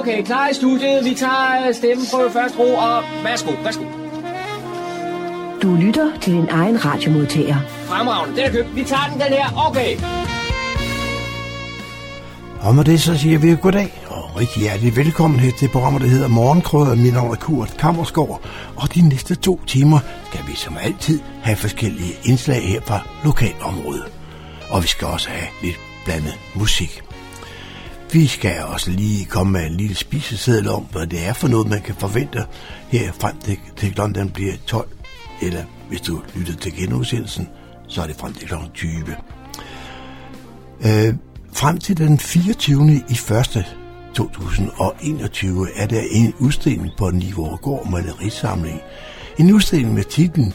Okay, klar i studiet. Vi tager stemmeprøve først, ro, og værsgo, værsgo. Du lytter til din egen radiomodtager. Fremragende, den er købt. Vi tager den, den her. Okay. Og med det så siger vi goddag og rigtig hjertelig velkommen her til programmet, der hedder Morgenkrøder. Mit navn er Kurt Kammersgaard, og de næste to timer skal vi som altid have forskellige indslag her fra lokalområdet. Og vi skal også have lidt blandet musik. Vi skal også lige komme med en lille spiseseddel om, hvad det er for noget, man kan forvente her frem til, til London bliver 12. Eller hvis du lytter til genudsendelsen, så er det frem til kl. 20. Øh, frem til den 24. i 1. 2021 er der en udstilling på Gård malerisamling. En udstilling med titlen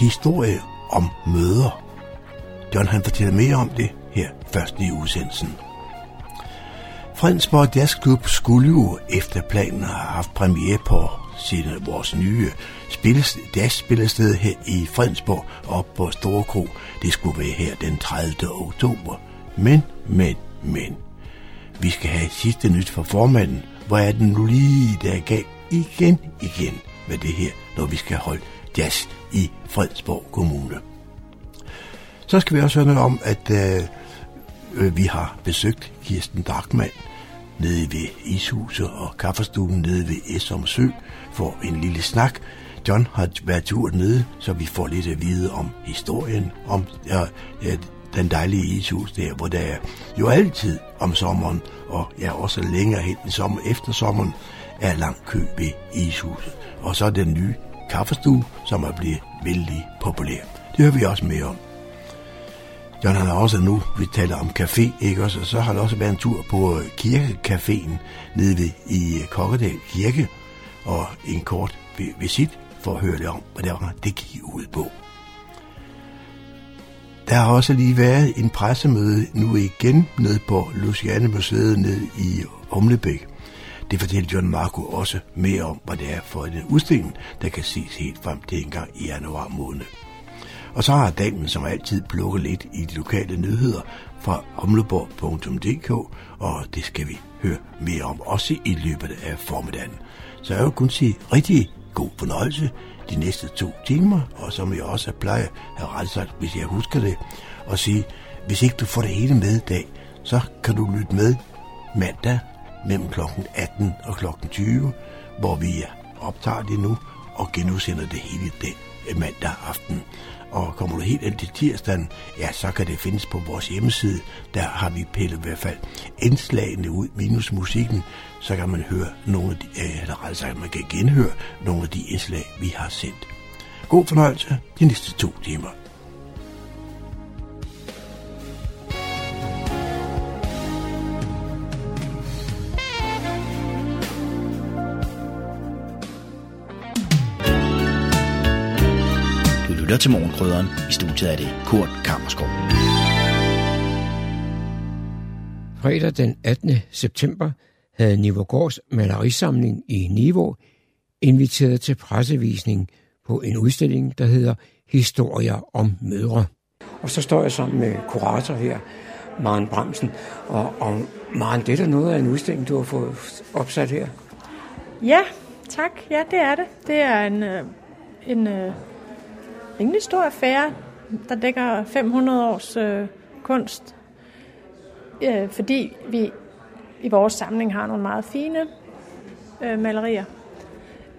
Historie om møder. John han fortæller mere om det her først i udsendelsen. Fredensborg Jazzklub skulle jo efter planen have haft premiere på sin, vores nye jazzspillested her i Fredensborg op på Store Det skulle være her den 30. oktober. Men, men, men. Vi skal have sidste nyt fra formanden. Hvor er den nu lige, der gav igen, igen med det her, når vi skal holde jazz i Fredensborg Kommune. Så skal vi også høre noget om, at øh, øh vi har besøgt Kirsten Darkmann, nede ved ishuset og kaffestuen nede ved Esom Sø for en lille snak. John har været tur nede, så vi får lidt at vide om historien, om ja, ja, den dejlige ishus der, hvor der er jo altid om sommeren, og ja, også længere hen i sommer, efter sommeren, er lang kø ved ishuset. Og så den nye kaffestue, som er blevet vældig populær. Det hører vi også mere om. John har også nu, vi taler om café, ikke også? Og så har der også været en tur på øh, kirkecaféen nede ved, i øh, Kokkedal Kirke, og en kort visit for at høre det om, hvad det var, det gik ud på. Der har også lige været en pressemøde nu igen nede på Luciane Museet nede i Humlebæk. Det fortæller John Marco også mere om, hvad det er for en udstilling, der kan ses helt frem til en gang i januar måned. Og så har damen som altid plukket lidt i de lokale nyheder fra omleborg.dk, og det skal vi høre mere om også i løbet af formiddagen. Så jeg vil kun sige rigtig god fornøjelse de næste to timer, og som jeg også plejer, at rette sagt, hvis jeg husker det, og sige, hvis ikke du får det hele med i dag, så kan du lytte med mandag mellem kl. 18 og kl. 20, hvor vi optager det nu og genudsender det hele den mandag aften. Og kommer du helt ind til tirsdagen, ja, så kan det findes på vores hjemmeside. Der har vi pillet i hvert fald indslagene ud, minus musikken, så kan man høre nogle af de, øh, eller rettere sagt, man kan genhøre nogle af de indslag, vi har sendt. God fornøjelse de næste to timer. Lytter til Morgenkrydderen. I studiet er det Kurt Kammerskov. Fredag den 18. september havde Nivogårds malerisamling i Niveau inviteret til pressevisning på en udstilling, der hedder Historier om mødre. Og så står jeg sammen med kurator her, Maren Bramsen. Og, og Maren, det er da noget af en udstilling, du har fået opsat her. Ja, tak. Ja, det er det. Det er en, øh, en uh, rimelig stor affære, der dækker 500 års uh, kunst. Uh, fordi vi i vores samling har nogle meget fine øh, malerier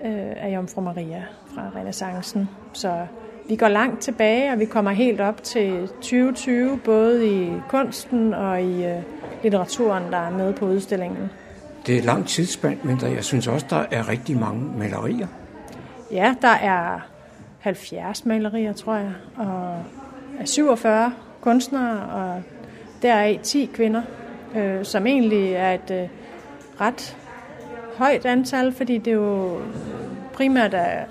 øh, af Jomfru Maria fra renaissancen. Så vi går langt tilbage, og vi kommer helt op til 2020, både i kunsten og i øh, litteraturen, der er med på udstillingen. Det er et langt tidsspand, men der, jeg synes også, der er rigtig mange malerier. Ja, der er 70 malerier, tror jeg, og 47 kunstnere, og deraf 10 kvinder øh, som egentlig er et øh, ret højt antal, fordi det jo primært er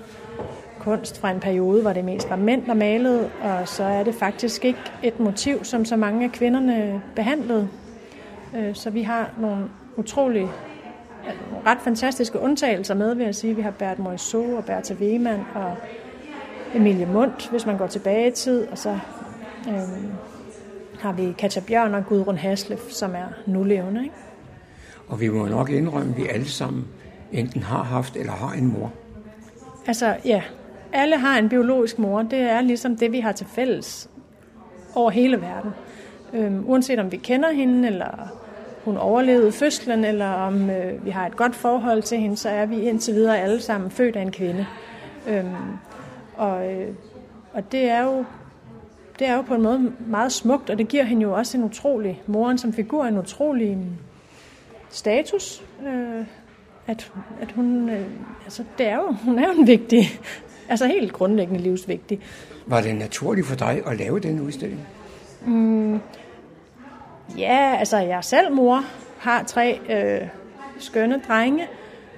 kunst fra en periode, hvor det mest var mænd, der malede, og så er det faktisk ikke et motiv, som så mange af kvinderne behandlede. Øh, så vi har nogle utrolig ret fantastiske undtagelser med, vil jeg sige. Vi har Bert Morisot og Bertha Wehmann og Emilie Mundt, hvis man går tilbage i tid, og så øh, har vi Katja Bjørn og Gudrun Haslev, som er nulevende. Ikke? Og vi må nok indrømme, at vi alle sammen enten har haft eller har en mor. Altså, ja. Alle har en biologisk mor. Det er ligesom det, vi har til fælles over hele verden. Øhm, uanset om vi kender hende, eller hun overlevede fødslen, eller om øh, vi har et godt forhold til hende, så er vi indtil videre alle sammen født af en kvinde. Øhm, og, øh, og det er jo det er jo på en måde meget smukt, og det giver hende jo også en utrolig, moren som figur, en utrolig status. Øh, at, at hun, øh, altså det er jo, hun er jo en vigtig, altså helt grundlæggende livsvigtig. Var det naturligt for dig at lave den udstilling? Mm, ja, altså jeg er selv mor, har tre øh, skønne drenge,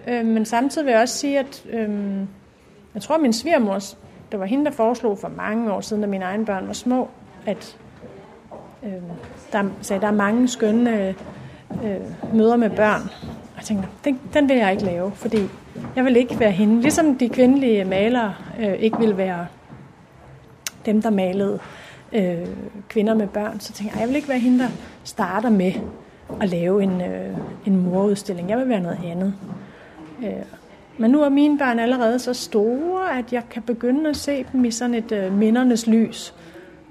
øh, men samtidig vil jeg også sige, at øh, jeg tror, at min svigermor, det var hende, der foreslog for mange år siden, da mine egne børn var små, at øh, der, sagde, der er mange skønne øh, møder med børn. Og jeg tænkte, den, den vil jeg ikke lave, fordi jeg vil ikke være hende. Ligesom de kvindelige malere øh, ikke vil være dem, der malede øh, kvinder med børn, så tænkte jeg, jeg vil ikke være hende, der starter med at lave en, øh, en morudstilling. Jeg vil være noget andet. Øh, men nu er mine børn allerede så store, at jeg kan begynde at se dem i sådan et øh, mindernes lys.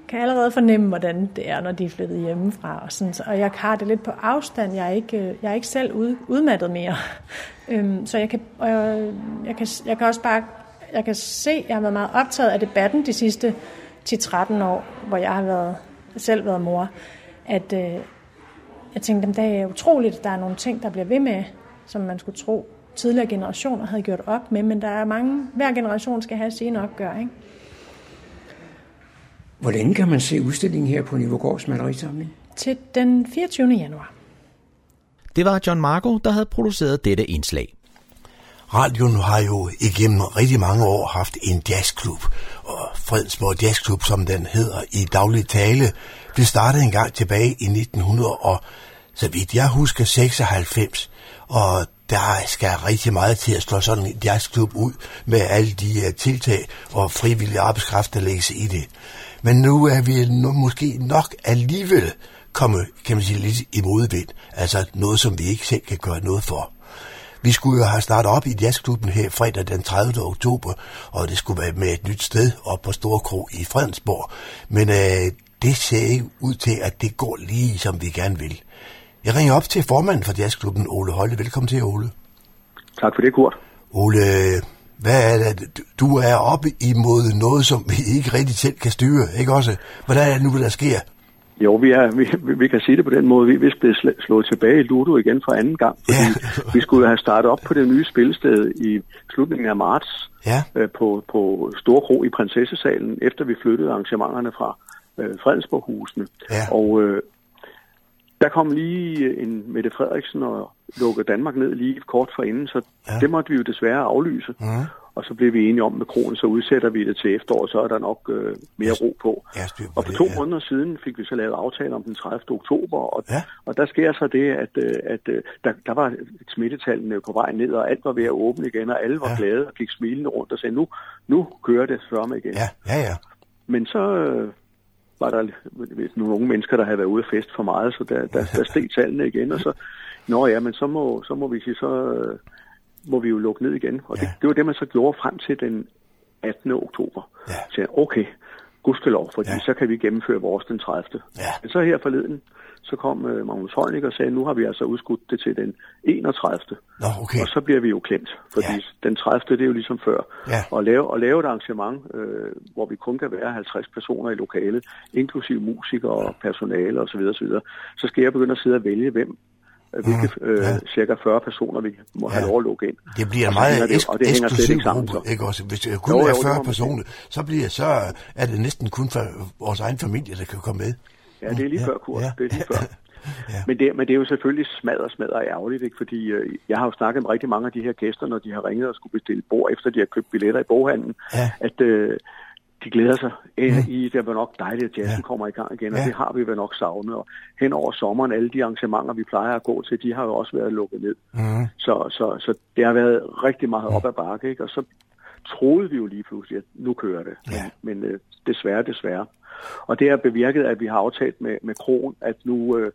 Jeg kan allerede fornemme, hvordan det er, når de er flyttet hjemmefra. Og, sådan, og jeg har det lidt på afstand. Jeg er ikke, øh, jeg er ikke selv ud, udmattet mere. øhm, så jeg kan, og jeg, jeg, kan, jeg kan også bare jeg kan se, at jeg har været meget optaget af debatten de sidste 10-13 år, hvor jeg har været, selv været mor, at øh, jeg tænkte, at det er utroligt, at der er nogle ting, der bliver ved med, som man skulle tro, tidligere generationer havde gjort op med, men der er mange, hver generation skal have sine opgør, ikke? Hvordan kan man se udstillingen her på Nivogårds malerisamling? Til den 24. januar. Det var John Marco, der havde produceret dette indslag. Radioen har jo igennem rigtig mange år haft en jazzklub, og Fredensborg Jazzklub, som den hedder i daglig tale, blev startet en gang tilbage i 1900 og så vidt jeg husker 96, og der skal rigtig meget til at slå sådan en jazzklub ud med alle de øh, tiltag og frivillige arbejdskraft, der lægges i det. Men nu er vi nu måske nok alligevel kommet, kan man sige, lidt i modvind. Altså noget, som vi ikke selv kan gøre noget for. Vi skulle jo have startet op i jazzklubben her fredag den 30. oktober, og det skulle være med et nyt sted op på Storkro i Fredensborg. Men øh, det ser ikke ud til, at det går lige, som vi gerne vil. Jeg ringer op til formanden for jazzklubben, Ole Holde. Velkommen til, Ole. Tak for det, Kurt. Ole, hvad er det? Du er oppe imod noget, som vi ikke rigtig selv kan styre, ikke også? Hvordan er det nu, der sker? Jo, vi, er, vi, vi kan sige det på den måde. Vi er vist blevet slået tilbage i Ludo igen for anden gang. Fordi ja. vi skulle have startet op på det nye spillested i slutningen af marts ja. øh, på, på Storkro i Prinsessesalen, efter vi flyttede arrangementerne fra øh, Fredensborghusene. Ja. Og øh, der kom lige en Mette Frederiksen og lukkede Danmark ned lige kort forinden, så ja. det måtte vi jo desværre aflyse. Ja. Og så blev vi enige om med kronen, så udsætter vi det til efterår, så er der nok øh, mere ro på. Ja, på og for det, to ja. måneder siden fik vi så lavet aftale om den 30. oktober, og, Ja. og der sker så det, at, øh, at øh, der, der var smittetallene på vej ned, og alt var ved at åbne igen, og alle var Ja. glade og gik smilende rundt og sagde, nu, nu kører det sørme igen. Ja, ja, ja. Men så øh, var der nogle unge mennesker, der havde været ude at fest for meget, så der, der, der steg tallene igen, og så, nå ja, men så må, så må vi sige, så øh, må vi jo lukke ned igen. Og det, Ja. det var det, man så gjorde frem til den 18. oktober. Ja. Så okay, gudskelov, fordi Ja. så kan vi gennemføre vores den 30. Ja. Men så her forleden, så kom øh, Magnus Heunicke og sagde, nu har vi altså udskudt det til den 31. Nå, okay. Og så bliver vi jo klemt, fordi Ja. den 30. det er jo ligesom før. Ja. At, lave, at lave et arrangement, øh, hvor vi kun kan være 50 personer i lokalet, inklusive musikere og personale osv., osv., så skal jeg begynde at sidde og vælge, hvem hvilke øh, ja. cirka 40 personer, vi må have Ja. lov at lukke ind. Det bliver Og meget det- og det hænger slet eksklusiv ikke sammen, gruppe, så. ikke også? Hvis det kun Jo, er jo, det 40 må man personer, så, bliver, så er det næsten kun for vores egen familie, der kan komme med. Ja, det er lige Ja, før, Kurt. ja. Det er lige før. Ja. Men, det, men det er jo selvfølgelig smadret, smadret ærgerligt, ikke? fordi øh, jeg har jo snakket med rigtig mange af de her gæster, når de har ringet og skulle bestille bord, efter de har købt billetter i boghandlen, Ja. at øh, de glæder sig. Mm. I, det var nok dejligt, at jazzen Ja. kommer i gang igen, og Ja. det har vi vel nok savnet. Og hen over sommeren, alle de arrangementer, vi plejer at gå til, de har jo også været lukket ned. Mm. Så, så, så det har været rigtig meget op ad bakke, ikke? og så troede vi jo lige pludselig, at nu kører det. Ja. Men, men øh, desværre, desværre. Og det har bevirket, at vi har aftalt med, med Kron, at nu, øh,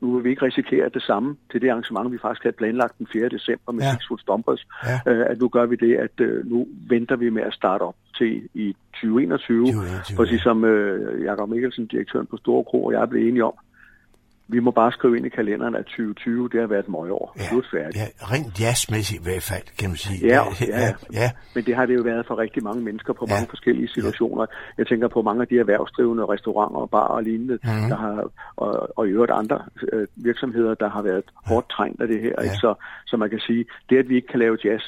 nu vil vi ikke risikere det samme til det arrangement, vi faktisk havde planlagt den 4. december med Ja. ja. Six Foot Stompers, Ja. øh, at nu gør vi det, at øh, nu venter vi med at starte op til i 2021, 2021, præcis som øh, Jakob Mikkelsen, direktøren på Store Kro, og jeg blev enige om. Vi må bare skrive ind i kalenderen, at 2020, det har været et møgår. Ja. Slut færdigt. ja, rent jazzmæssigt i hvert fald, kan man sige. Ja, ja, ja, ja. Men det har det jo været for rigtig mange mennesker på Ja. mange forskellige situationer. Jeg tænker på mange af de erhvervsdrivende restauranter og barer og lignende, mm. der har, og, og i øvrigt andre øh, virksomheder, der har været hårdt trængt af det her. Ja. Ikke? Så, så man kan sige, det at vi ikke kan lave jazz,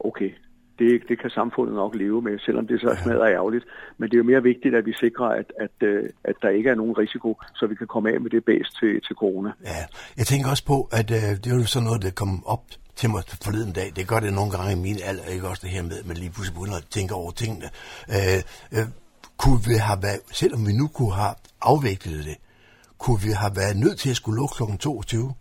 okay, det, det kan samfundet nok leve med, selvom det så smadrer ærgerligt. Men det er jo mere vigtigt, at vi sikrer, at, at, øh, at der ikke er nogen risiko, så vi kan komme af med det bæst til, til corona. Ja, jeg tænker også på, at øh, det er jo sådan noget, der kom op til mig forleden dag. Det gør det nogle gange i min alder, ikke også det her med, med lige pludselig begynder at tænke over tingene. Øh, øh, kunne vi have været, selvom vi nu kunne have afviklet det, kunne vi have været nødt til at skulle lukke kl. 22?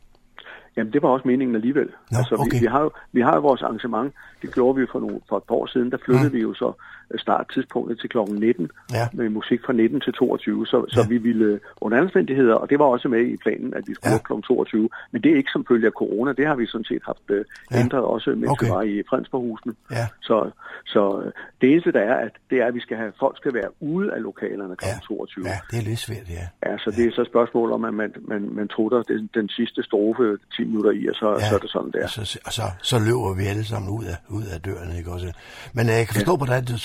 Jamen, det var også meningen alligevel. Nå, altså, okay. vi, vi, har vi har vores arrangement, det gjorde vi for, nogle, for et par år siden, der flyttede mm. vi jo så starttidspunktet til klokken 19, Ja. med musik fra 19 til 22, så, så Ja. vi ville øh, under alle omstændigheder, og det var også med i planen, at vi skulle Ja. ja. klokken 22, men det er ikke som følge af corona, det har vi sådan set haft øh, Ja. ændret også, mens Okay. vi var i Fredensborghusene. Ja. Så, så øh, det eneste, der er, at det er, at vi skal have, folk skal være ude af lokalerne kl. Ja. 22. Ja, det er lidt svært, ja. Ja, så det er så et spørgsmål om, at man, man, man trutter den, den sidste strofe 10 minutter i, og så, ja. så er det sådan der. Og så, og så, så løber vi alle sammen ud af, ud af døren, ikke også? Men jeg kan forstå på dig, at du,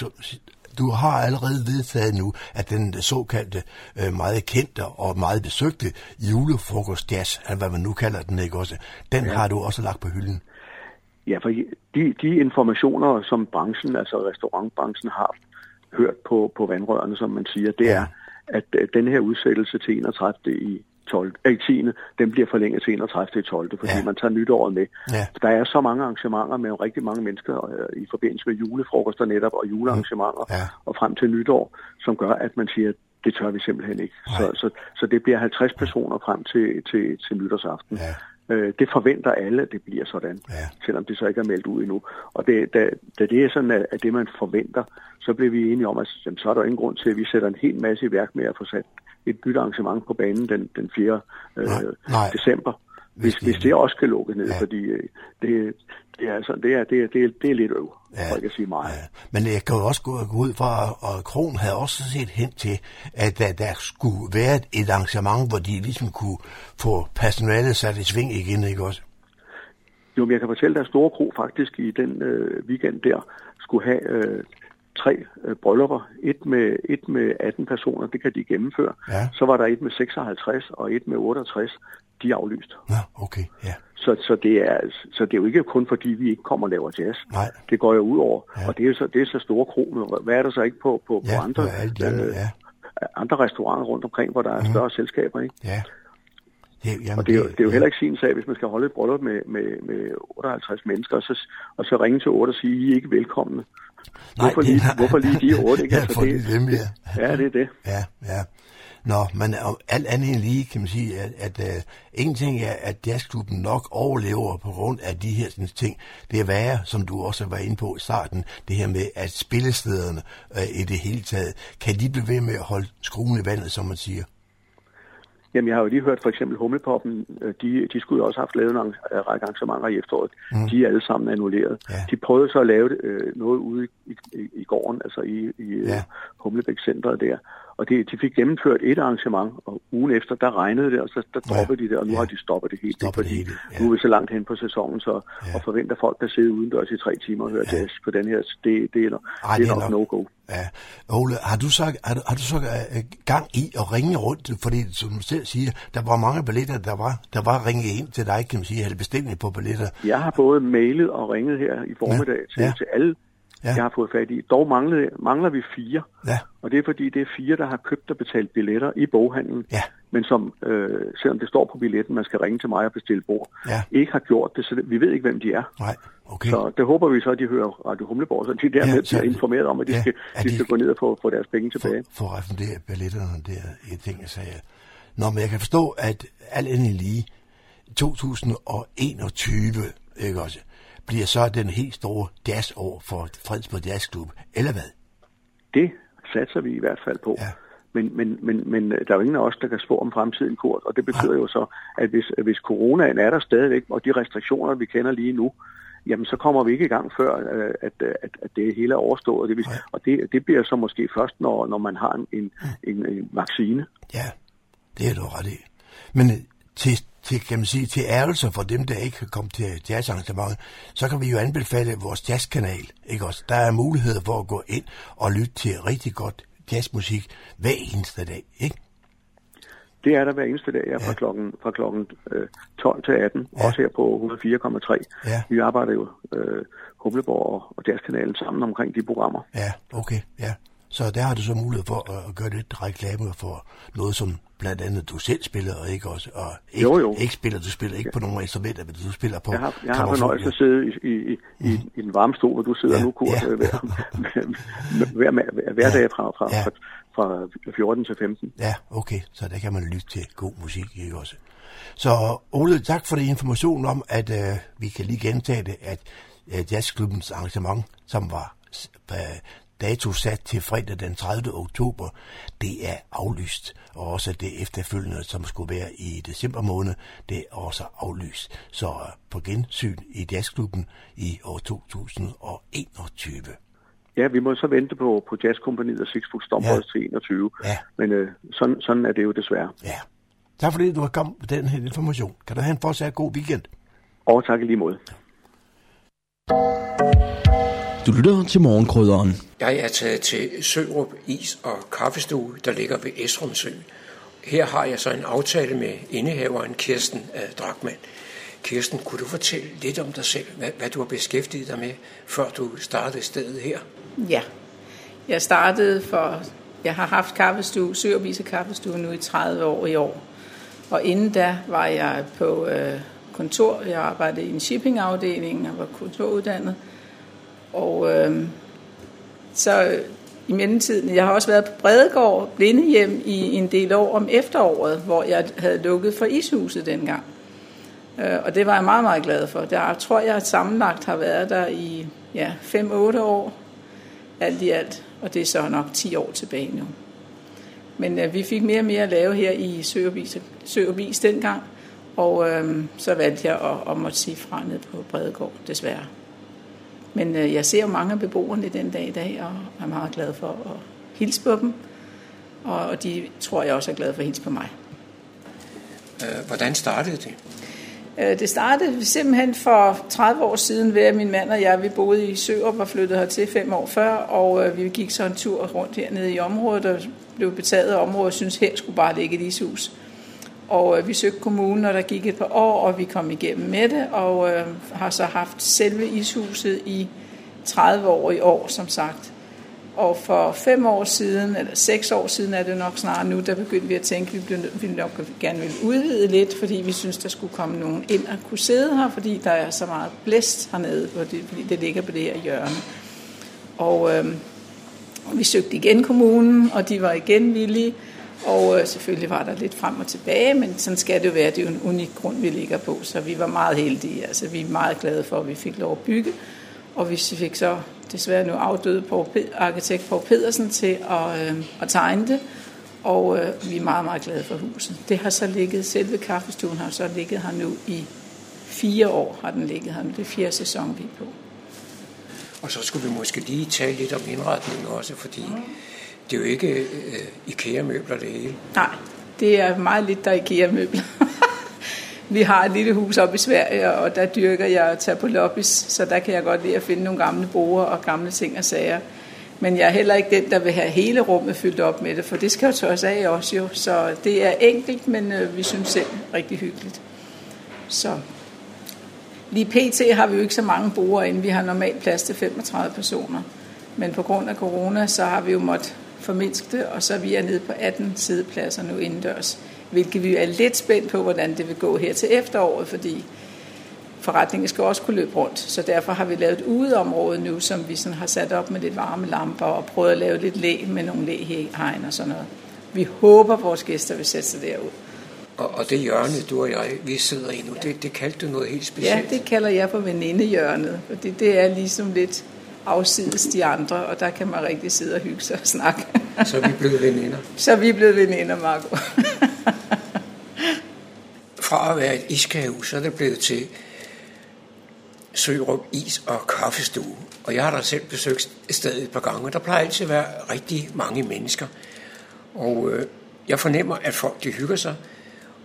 du har allerede vedtaget nu, at den såkaldte, øh, meget kendte og meget besøgte julefrokost jazz, eller hvad man nu kalder den, ikke også? Den ja. har du også lagt på hylden. Ja, for de, de informationer, som branchen, altså restaurantbranchen har hørt på, på vandrørene, som man siger, det Ja. er, at den her udsættelse til 31. i 12, øh, 10. den bliver forlænget til 31. i 12. fordi Ja. man tager nytåret med. Ja. Der er så mange arrangementer med rigtig mange mennesker øh, i forbindelse med julefrokoster netop og julearrangementer Ja. og frem til nytår, som gør, at man siger, det tør vi simpelthen ikke. Nej. Så, så, så det bliver 50 personer frem til, til, til nytårsaften. Ja. Øh, det forventer alle, at det bliver sådan, Ja. selvom det så ikke er meldt ud endnu. Og det, da, da det er sådan, at, at det man forventer, så bliver vi enige om, at jamen, så er der ingen grund til, at vi sætter en hel masse i værk med at få sat et nyt arrangement på banen den, den 4. Øh, Nej, nej. december. Hvis Hvis, det- også skal lukke ned, Ja. fordi øh, det, det, er, altså, det, er, det, er, det, er, det er lidt øv, Ja. for ikke at sige meget. Ja. Men jeg kan jo også gå, gå ud fra, og Kron havde også set hen til, at der, der skulle være et, et arrangement, hvor de ligesom kunne få personalet sat i sving igen, ikke også? Jo, men jeg kan fortælle, at Store Kro faktisk i den øh, weekend der skulle have øh, tre øh, bryllupper. Et med, et med 18 personer, det kan de gennemføre. Ja. Så var der et med 56 og et med 68. De er aflyst. Nå, okay, ja. Så, så, det er, så det er jo ikke kun fordi, vi ikke kommer og laver jazz. Nej. Det går jo ud over. Ja. Ja. Og det er, så, det er så store kro. Men hvad er der så ikke på, på, Ja, på andre, de andre, ja. andre restauranter rundt omkring, hvor der er større selskaber? Ikke? Ja. Det, jamen, Og det er, jo, det er jo heller ikke sin sag, hvis man skal holde et bryllup med, med, med 58 mennesker, og så, og så ringe til 8 og sige, I er ikke velkomne. hvorfor, det- lige, hvorfor lige de 8? Ikke? Ja, Altså, lige dem, ja. Ja, det er det. Ja, ja. Nå, men alt andet end lige kan man sige, at, at uh, en ting er, at jazzklubben nok overlever på grund af de her sådan, ting. Det er værre, som du også var inde på i starten, det her med, at spillestederne uh, i det hele taget, kan de blive ved med at holde skruen i vandet, som man siger? Jamen, jeg har jo lige hørt for eksempel Humlepoppen, øh, de, de skulle jo også have haft lavet en arra- række arrangementer i efteråret. Mm. De er alle sammen annulleret. Ja. De prøvede så at lave øh, noget ude i, i, i gården, altså i, i Ja. ja. Humlebæk Centeret der. Og det, de fik gennemført et arrangement, og ugen efter, der regnede det, og så der Ja. droppede de det, og nu Ja. har de stoppet det helt. Stoppet det hele, ja. Nu er vi så langt hen på sæsonen, så Ja. og forventer folk, der sidder udendørs i tre timer og hører Ja. jazz på den her, det, det, er, Ej, det er nok no-go. Ja. Ole, har du så, har du, har du så uh, gang i at ringe rundt? Fordi, som du selv siger, der var mange billetter, der var, der var ringet ind til dig, kan man sige, eller bestilling på billetter. Jeg har både mailet og ringet her i formiddag Ja, til, ja. til alle, Ja. jeg har fået fat i. Dog mangler, mangler vi fire. Ja, Og det er fordi, det er fire, der har købt og betalt billetter i boghandlen, ja, men som, øh, selvom det står på billetten, man skal ringe til mig og bestille bord, Ja. ikke har gjort det, så det, vi ved ikke, hvem de er. nej, okay. Så det håber vi så, at de hører Radio Humleborg, så de dermed Ja, så- bliver informeret om, at de, ja, skal, de, de- skal gå ned og få, få deres penge tilbage. for, for at refundere billetterne der i ting, jeg sagde. Nå, men jeg kan forstå, at alt andet lige 2021, ikke også, bliver så den helt store jazzår for Fredsborg Jazzklub, eller hvad? Det satser vi i hvert fald på. Ja. Men, men, men, men der er jo ingen af os, der kan spå om fremtiden, Kurt. Og det betyder jo så, at hvis, hvis coronaen er der stadigvæk, og de restriktioner, vi kender lige nu, jamen så kommer vi ikke i gang før, øh, at, at, at det hele er overstået. Det vil, og det, det bliver så måske først, når, når man har en, en, en, en vaccine. Ja, det er du ret i. Men øh, til, til, kan man sige, til ærelse for dem, der ikke kan komme til jazzarrangementet, så kan vi jo anbefale vores jazzkanal. Ikke også? Der er mulighed for at gå ind og lytte til rigtig godt jazzmusik hver eneste dag, ikke? Det er der hver eneste dag, ja, fra klokken, fra klokken øh, 12 til 18, ja. også her på 104,3. Ja. Vi arbejder jo øh, Humleborg og, og Jazzkanalen sammen omkring de programmer. Ja, okay, ja. Så der har du så mulighed for at gøre lidt reklame for noget, som blandt andet du selv spiller, og ikke også, og ikke, Jo, jo. ikke spiller, du spiller ikke på nogle instrumenter, men du spiller på Jeg har, jeg har fornøjelse at sidde i, i, i, i, i den varme stol, hvor du sidder Ja, nu, Kurt, ja. øh, hver, hver, hver, hver dag fra, fra, Ja. fra, fra 14 til 15. Ja, okay, så der kan man lytte til god musik, ikke også? Så Ole, tak for det information om, at øh, vi kan lige gentage det, at øh, jazzklubbens arrangement, som var øh, dato sat til fredag den 30. oktober, det er aflyst. Og også det efterfølgende, som skulle være i december måned, det er også aflyst. Så øh, på gensyn i jazzklubben i år 2021. Ja, vi må så vente på, på Jazzkompaniet og Six Foot Stompers Ja. til 21. Ja. Men øh, sådan, sådan er det jo desværre. Ja. Tak fordi du har kommet med den her information. Kan du have en fortsat god weekend? Og tak i lige måde. Du lytter til morgenkrydderen. Jeg er taget til Sørup Is og Kaffestue, der ligger ved Esrum Sø. Her har jeg så en aftale med indehaveren Kirsten øh, Drakman. Kirsten, kunne du fortælle lidt om dig selv, hvad, hvad du har beskæftiget dig med, før du startede stedet her? Ja, jeg startede for, jeg har haft kaffestue, Søervise kaffestue nu i 30 år i år. Og inden da var jeg på øh, kontor, jeg arbejdede i en shippingafdeling og var kontoruddannet. Og øh, så i mellemtiden, jeg har også været på Bredegård Blindehjem i en del år om efteråret, hvor jeg havde lukket for ishuset dengang. Øh, og det var jeg meget, meget glad for. Der tror jeg sammenlagt har været der i ja, 5-8 år, alt i alt. Og det er så nok 10 år tilbage nu. Men øh, vi fik mere og mere at lave her i Søervis, Søervis dengang. Og øh, så valgte jeg at, at måtte sige fra ned på Bredegård, desværre. Men øh, jeg ser jo mange af beboerne den dag i dag, og er meget glad for at hilse på dem. Og, og de tror jeg også er glade for at hilse på mig. Øh, hvordan startede det? Øh, Det startede simpelthen for 30 år siden ved, at min mand og jeg, vi boede i Sørup og flyttede hertil fem år før, og øh, vi gik så en tur rundt hernede i området og blev betaget af området og syntes, her skulle bare ligge et ishus. Og øh, vi søgte kommunen, og der gik et par år, og vi kom igennem med det, og øh, har så haft selve ishuset i 30 år i år, som sagt. Og for fem år siden, eller seks år siden er det nok snart nu, der begyndte vi at tænke, at vi blev, vi nok gerne ville udvide lidt, fordi vi synes, der skulle komme nogen ind og kunne sidde her, fordi der er så meget blæst hernede, fordi fordi det ligger på det her hjørne. Og øh, og vi søgte igen kommunen, og de var igen villige. Og øh, selvfølgelig var der lidt frem og tilbage, men sådan skal det jo være. Det er jo en unik grund, vi ligger på, så vi var meget heldige. Altså, vi er meget glade for, at vi fik lov at bygge. Og vi fik så desværre nu afdøde Pe- arkitekt Poul Pedersen til at, øh, at tegne det. Og øh, vi er meget, meget glade for huset. Det har så ligget, selve kaffestuen har så ligget her nu i fire år, har den ligget her nu. Det er fjerde sæson, vi er på. Og så skulle vi måske lige tale lidt om indretningen også, fordi det er jo ikke øh, IKEA-møbler det hele. Nej, det er meget lidt, der er IKEA-møbler. Vi har et lille hus oppe i Sverige, og der dyrker jeg at tage på loppies, så der kan jeg godt lide at finde nogle gamle borer og gamle ting og sager. Men jeg er heller ikke den, der vil have hele rummet fyldt op med det, for det skal jo tørres af også jo. Så det er enkelt, men øh, vi synes selv rigtig hyggeligt. Så lige pt. har vi jo ikke så mange borer inden Vi har normalt plads til 35 personer. Men på grund af corona, så har vi jo måttet formindske det, og så vi er nede på 18 sidepladser nu indendørs. Hvilket vi er lidt spændt på, hvordan det vil gå her til efteråret, fordi forretningen skal også kunne løbe rundt. Så derfor har vi lavet et udeområde nu, som vi sådan har sat op med lidt varme lamper og prøvet at lave lidt læ med nogle læhegn og sådan noget. Vi håber, at vores gæster vil sætte sig derud. Og, og det hjørne, du og jeg, vi sidder i nu, det, det kaldte du noget helt Ja, specielt. det kalder jeg for venindehjørnet, fordi det er ligesom lidt afsides de andre, og der kan man rigtig sidde og hygge sig og snakke. Så er vi blevet veninder. Så er vi blevet veninder, Marco. Fra at være et iskahus, så er det blevet til Sørup Is og Kaffestue. Og jeg har da selv besøgt stedet et par gange, og der plejer altid at være rigtig mange mennesker. Og øh, jeg fornemmer, at folk de hygger sig,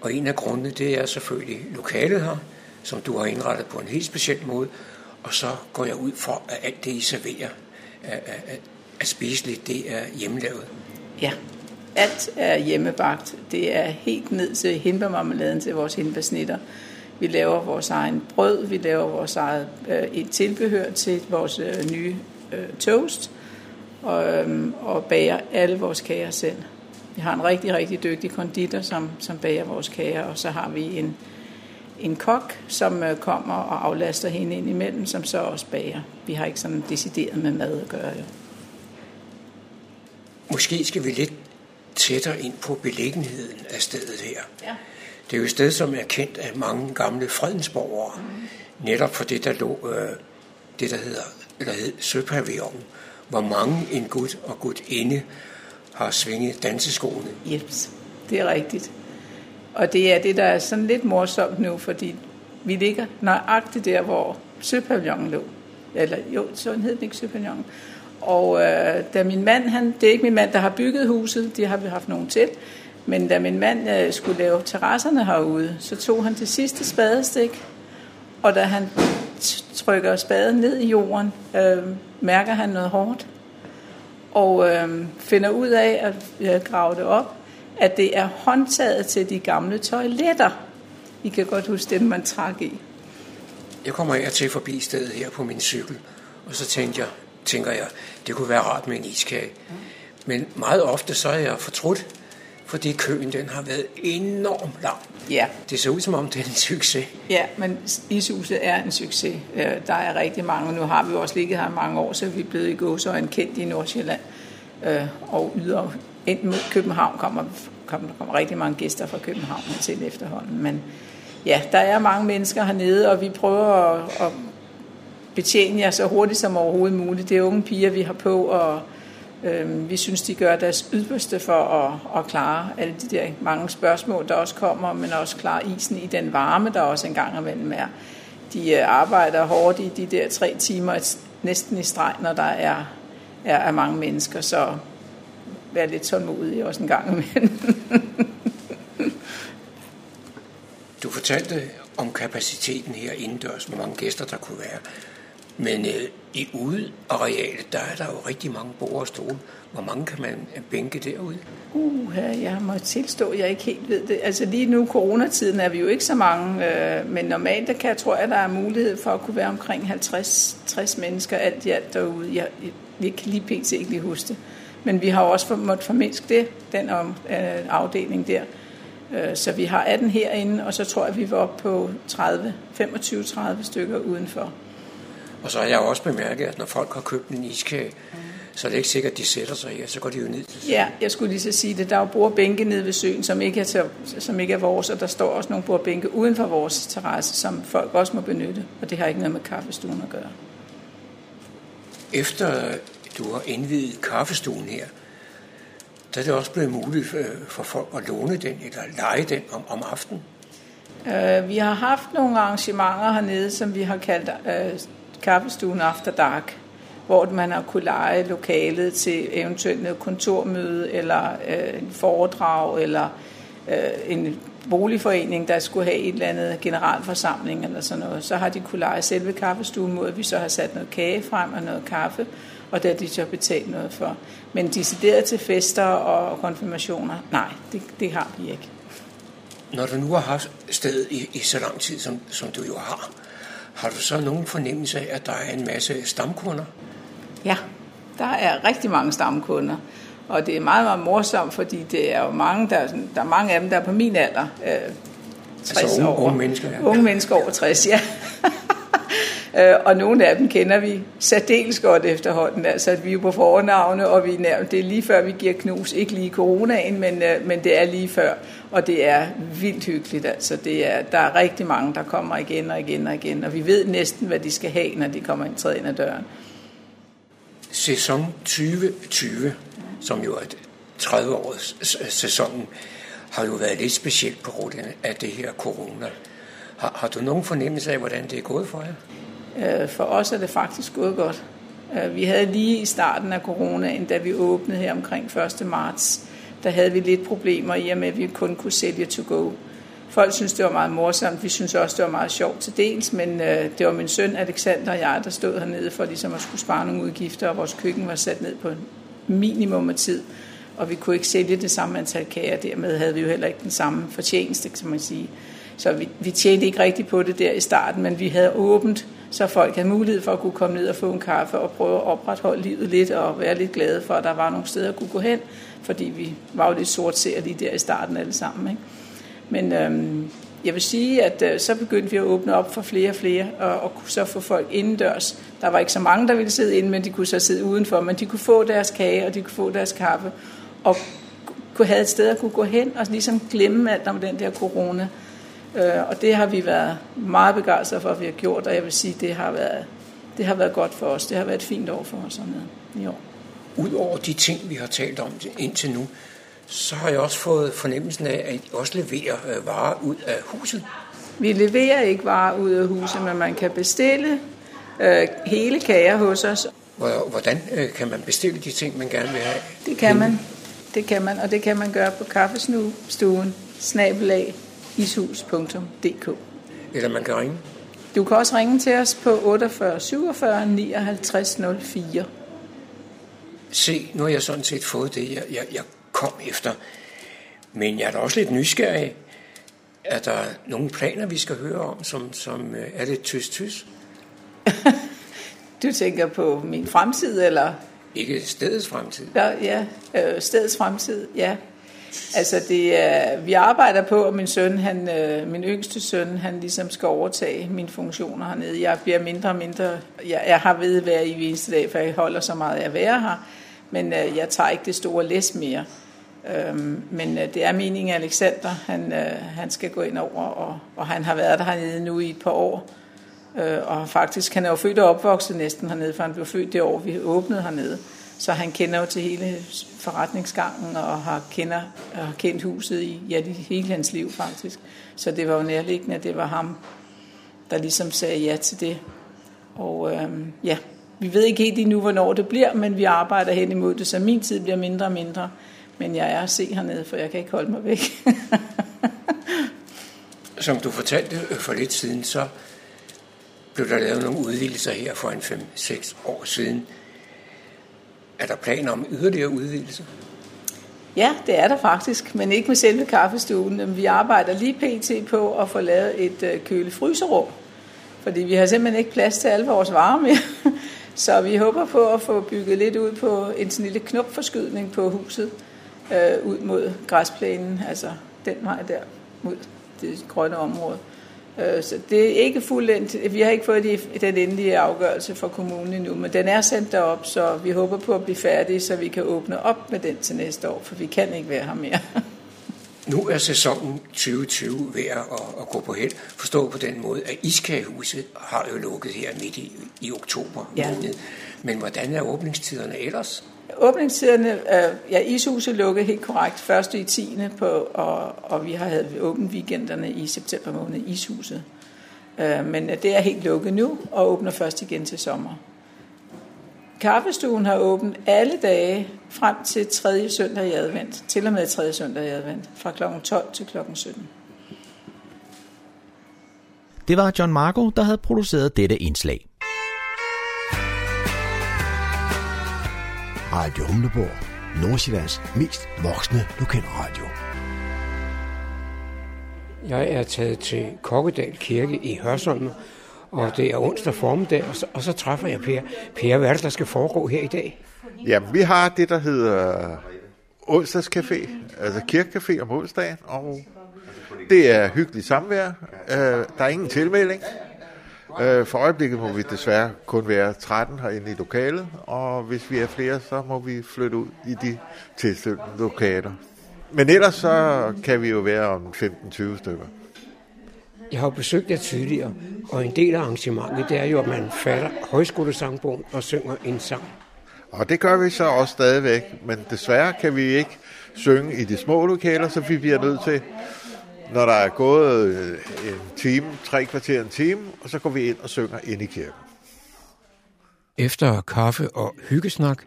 og en af grundene, det er selvfølgelig lokalet her, som du har indrettet på en helt speciel måde, og så går jeg ud for, at alt det, I serverer er, er, er, er spiseligt, det er hjemmelavet. Ja, alt er hjemmebagt. Det er helt ned til hindbærmarmeladen til vores hindbærsnitter. Vi laver vores egen brød, vi laver vores eget øh, et tilbehør til vores øh, nye øh, toast, og, øh, og bager alle vores kager selv. Vi har en rigtig, rigtig dygtig konditor, som, som bager vores kager, og så har vi en, en kok, som øh, kommer og aflaster hende ind imellem, som så også bager. Vi har ikke sådan decideret med mad at gøre, jo. Måske skal vi lidt tættere ind på beliggenheden af stedet her. Ja. Det er jo et sted, som er kendt af mange gamle fredensborgere, mm. netop for det, der lå, øh, det der hedder, eller hed Søpavillonen, hvor mange en gut og gudinde har svinget danseskoene. Jeps, det er rigtigt. Og det er det, der er sådan lidt morsomt nu, fordi vi ligger nøjagtigt der, hvor Søpavillonen lå. Eller jo, så hed den ikke Søpavillonen. Og øh, da min mand, han, det er ikke min mand, der har bygget huset, det har vi haft nogen til, men da min mand øh, skulle lave terrasserne herude, så tog han det sidste spadestik, og da han trykker spaden ned i jorden, øh, mærker han noget hårdt, og øh, finder ud af at øh, grave det op, at det er håndtaget til de gamle toiletter. I kan godt huske dem, man trak i. Jeg kommer her til forbi stedet her på min cykel, og så tænkte jeg, tænker jeg, det kunne være rart med en iskage. Men meget ofte så er jeg fortrudt, fordi køen den har været enormt lang. Ja. Det ser ud som om det er en succes. Ja, men ishuset er en succes. Øh, Der er rigtig mange. Nu har vi også ligget her mange år, så vi er blevet i gåsøjne kendt i Nordsjælland. Øh, Og yder ind mod København kommer, kommer, der kommer rigtig mange gæster fra København til efterhånden. Men ja, der er mange mennesker hernede, og vi prøver at, at betjene jer så hurtigt som overhovedet muligt. Det er unge piger, vi har på, og øh, vi synes, de gør deres yderste for at, at klare alle de der mange spørgsmål, der også kommer, men også klare isen i den varme, der også engang imellem er. De øh, arbejder hårdt i de der tre timer, næsten i streg, når der er, er, er mange mennesker, så vær lidt tålmodig også en gang imellem. Du fortalte om kapaciteten her indendørs, hvor mange gæster der kunne være. Men øh, i udearealet, der er der jo rigtig mange borde og stole. Hvor mange kan man bænke derude? Uh, jeg må tilstå, at jeg ikke helt ved det. Altså lige nu, coronatiden, er vi jo ikke så mange, øh, men normalt der kan jeg tror jeg, der er mulighed for at kunne være omkring 50-60 mennesker alt i alt derude. Jeg, jeg, jeg kan lige pt. ikke lige huske det. Men vi har også måttet formindske det, den om, øh, afdeling der. Øh, så vi har 18 herinde, og så tror jeg, vi var oppe på 30, 25-30 stykker udenfor. Og så har jeg også bemærket, at når folk har købt en iskage, så er det ikke sikkert, at de sætter sig her, så går de jo ned til Ja, jeg skulle lige så sige det. Der er jo bordbænke nede ved søen, som ikke, er til, som ikke er vores, og der står også nogle bordbænke uden for vores terrasse, som folk også må benytte, og det har ikke noget med kaffestuen at gøre. Efter du har indvidet kaffestuen her, der er det også blevet muligt øh, for, folk at låne den eller lege den om, om aftenen. Uh, vi har haft nogle arrangementer hernede, som vi har kaldt uh, kaffestuen After Dark, hvor man har kunne lege lokalet til eventuelt noget kontormøde, eller uh, en foredrag, eller uh, en boligforening, der skulle have et eller andet generalforsamling eller sådan noget. Så har de kunne lege selve kaffestuen mod, at vi så har sat noget kage frem og noget kaffe, og der de så betalt noget for. Men decideret til fester og konfirmationer, nej, det, det har vi ikke. Når du nu har haft stedet i, i så lang tid, som, som du jo har, har du så nogen fornemmelse af, at der er en masse stamkunder? Ja, der er rigtig mange stamkunder. Og det er meget, meget morsomt, fordi det er jo mange, der, er der er mange af dem, der er på min alder. Øh, 60 Altså unge- år. unge mennesker, ja. Unge mennesker over 60, ja. Øh, og nogle af dem kender vi særdeles godt efterhånden. Altså, at vi er på fornavne, og vi er det er lige før, vi giver knus. Ikke lige coronaen, men, øh, men det er lige før. Og det er vildt hyggeligt. Altså, det er, der er rigtig mange, der kommer igen og igen og igen. Og vi ved næsten, hvad de skal have, når de kommer ind, træder ind ad døren. Sæson 2020, som jo er 30-års sæsonen, har jo været lidt specielt på grund af det her corona. Har, har du nogen fornemmelse af, hvordan det er gået for jer? Øh, for os er det faktisk gået godt. Øh, vi havde lige i starten af coronaen, da vi åbnede her omkring 1. marts, der havde vi lidt problemer i og med, at vi kun kunne sælge to go. Folk synes, det var meget morsomt. Vi synes også, det var meget sjovt til dels, men øh, det var min søn Alexander og jeg, der stod hernede for ligesom at skulle spare nogle udgifter, og vores køkken var sat ned på en minimum af tid, og vi kunne ikke sælge det samme antal kager. Dermed havde vi jo heller ikke den samme fortjeneste, kan man sige. Så vi, vi tjente ikke rigtigt på det der i starten, men vi havde åbent, så folk havde mulighed for at kunne komme ned og få en kaffe og prøve at opretholde livet lidt og være lidt glade for, at der var nogle steder at kunne gå hen, fordi vi var jo lidt sort lige der i starten alle sammen. Ikke? Men øhm, jeg vil sige, at øh, så begyndte vi at åbne op for flere og flere, og, og kunne så få folk indendørs. Der var ikke så mange, der ville sidde inde, men de kunne så sidde udenfor, men de kunne få deres kage, og de kunne få deres kaffe, og kunne have et sted at kunne gå hen og ligesom glemme alt om den der corona. Øh, og det har vi været meget begejstrede for, at vi har gjort, og jeg vil sige, det har været, det har været godt for os. Det har været et fint år for os hernede i år. Udover de ting, vi har talt om indtil nu, så har jeg også fået fornemmelsen af, at I også leverer øh, varer ud af huset. Vi leverer ikke varer ud af huset, men man kan bestille øh, hele kager hos os. Hvordan øh, kan man bestille de ting, man gerne vil have? Det kan man. Det kan man, og det kan man gøre på kaffestuen, snabelag, ishus.dk. Eller man kan ringe? Du kan også ringe til os på 48 47 59 04. Se, nu har jeg sådan set fået det, jeg, jeg, jeg kom efter. Men jeg er da også lidt nysgerrig. Er der nogle planer, vi skal høre om, som, som øh, er lidt tys-tys? du tænker på min fremtid, eller? Ikke stedets fremtid. Ja, ja øh, stedets fremtid, ja. Altså det er, vi arbejder på, at min søn, han, øh, min yngste søn, han ligesom skal overtage mine funktioner hernede. Jeg bliver mindre og mindre, jeg, jeg har ved hver i eneste dag, for jeg holder så meget af at være her, men øh, jeg tager ikke det store læs mere. Øhm, men øh, det er meningen, at Alexander han, øh, han skal gå ind over, og, og han har været der hernede nu i et par år. Øh, og faktisk, han er jo født og opvokset næsten hernede, for han blev født det år, vi åbnede hernede. Så han kender jo til hele forretningsgangen og har, kender, og har kendt huset i ja, hele hans liv faktisk. Så det var jo nærliggende, at det var ham, der ligesom sagde ja til det. Og øhm, ja, vi ved ikke helt endnu, hvornår det bliver, men vi arbejder hen imod det, så min tid bliver mindre og mindre. Men jeg er at se hernede, for jeg kan ikke holde mig væk. Som du fortalte øh, for lidt siden, så blev der lavet nogle udvidelser her for en 5-6 år siden. Er der planer om yderligere udvidelse? Ja, det er der faktisk, men ikke med selve kaffestuen. Vi arbejder lige pt. på at få lavet et øh, kølefryserum, fordi vi har simpelthen ikke plads til alle vores varer mere. Så vi håber på at få bygget lidt ud på en sådan lille knopforskydning på huset, øh, ud mod græsplænen, altså den vej der, mod det grønne område. Øh, så det er ikke fuldendt. Vi har ikke fået de, den endelige afgørelse fra kommunen endnu, men den er sendt derop, så vi håber på at blive færdige, så vi kan åbne op med den til næste år, for vi kan ikke være her mere. Nu er sæsonen 2020 ved at, at gå på held. Forstå på den måde, at Iskagehuset har jo lukket her midt i, i oktober ja. måned. Men hvordan er åbningstiderne ellers? Åbningstiderne, øh, ja, ishuset lukkede helt korrekt første i 10. På, og, og vi har havde åbent weekenderne i september måned i ishuset. Øh, men det er helt lukket nu og åbner først igen til sommer. Kaffestuen har åbent alle dage frem til 3. søndag i advent, til og med 3. søndag i advent, fra kl. 12 til kl. 17. Det var John Marco, der havde produceret dette indslag. Radio Humleborg. Nordsjællands mest voksne lokalradio. Jeg er taget til Kokkedal Kirke i Hørsholm, og det er onsdag formiddag, og så, og så træffer jeg Per. Per, hvad er det, der skal foregå her i dag? Ja, vi har det, der hedder onsdagscafé, altså kirkecafé om onsdagen, og det er hyggeligt samvær. Øh, der er ingen tilmelding. Øh, for øjeblikket må vi desværre kun være 13 herinde i lokalet, og hvis vi er flere, så må vi flytte ud i de tilstøttende lokaler. Men ellers så kan vi jo være om 15-20 stykker. Jeg har besøgt jer tidligere, og en del af arrangementet, det er jo, at man fatter højskolesangbogen og synger en sang. Og det gør vi så også stadigvæk, men desværre kan vi ikke synge i de små lokaler, så vi bliver nødt til, når der er gået øh, en time, tre kvarter en time, og så går vi ind og synger ind i kirken. Efter kaffe og hyggesnak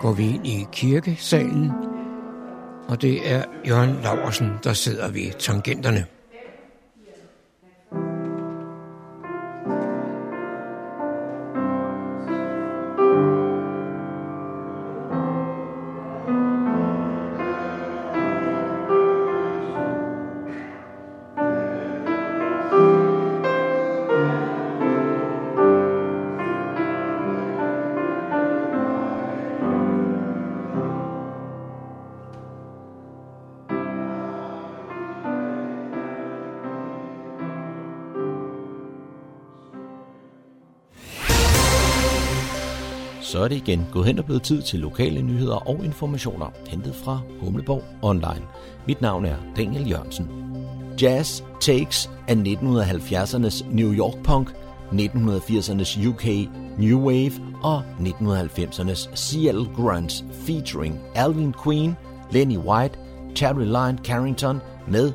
går vi ind i kirkesalen, og det er Jørgen Laversen, der sidder ved tangenterne. Det igen gået hen og blevet tid til lokale nyheder og informationer, hentet fra Humleborg Online. Mit navn er Daniel Jørgensen. Jazz Takes af 1970'ernes New York Punk, 1980'ernes UK New Wave og 1990'ernes Seattle Grunts featuring Alvin Queen, Lenny White, Terry Lyon Carrington med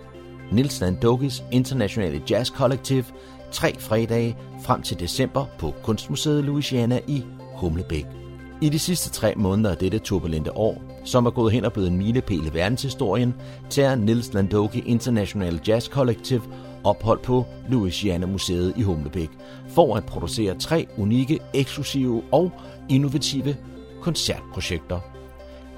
Nils Landokis Internationale Jazz Collective tre fredage frem til december på Kunstmuseet Louisiana i Humlebæk. I de sidste tre måneder af dette turbulente år, som er gået hen og blevet en milepæl i verdenshistorien, tager Nils Landoki International Jazz Collective ophold på Louisiana Museet i Humlebæk for at producere tre unikke, eksklusive og innovative koncertprojekter.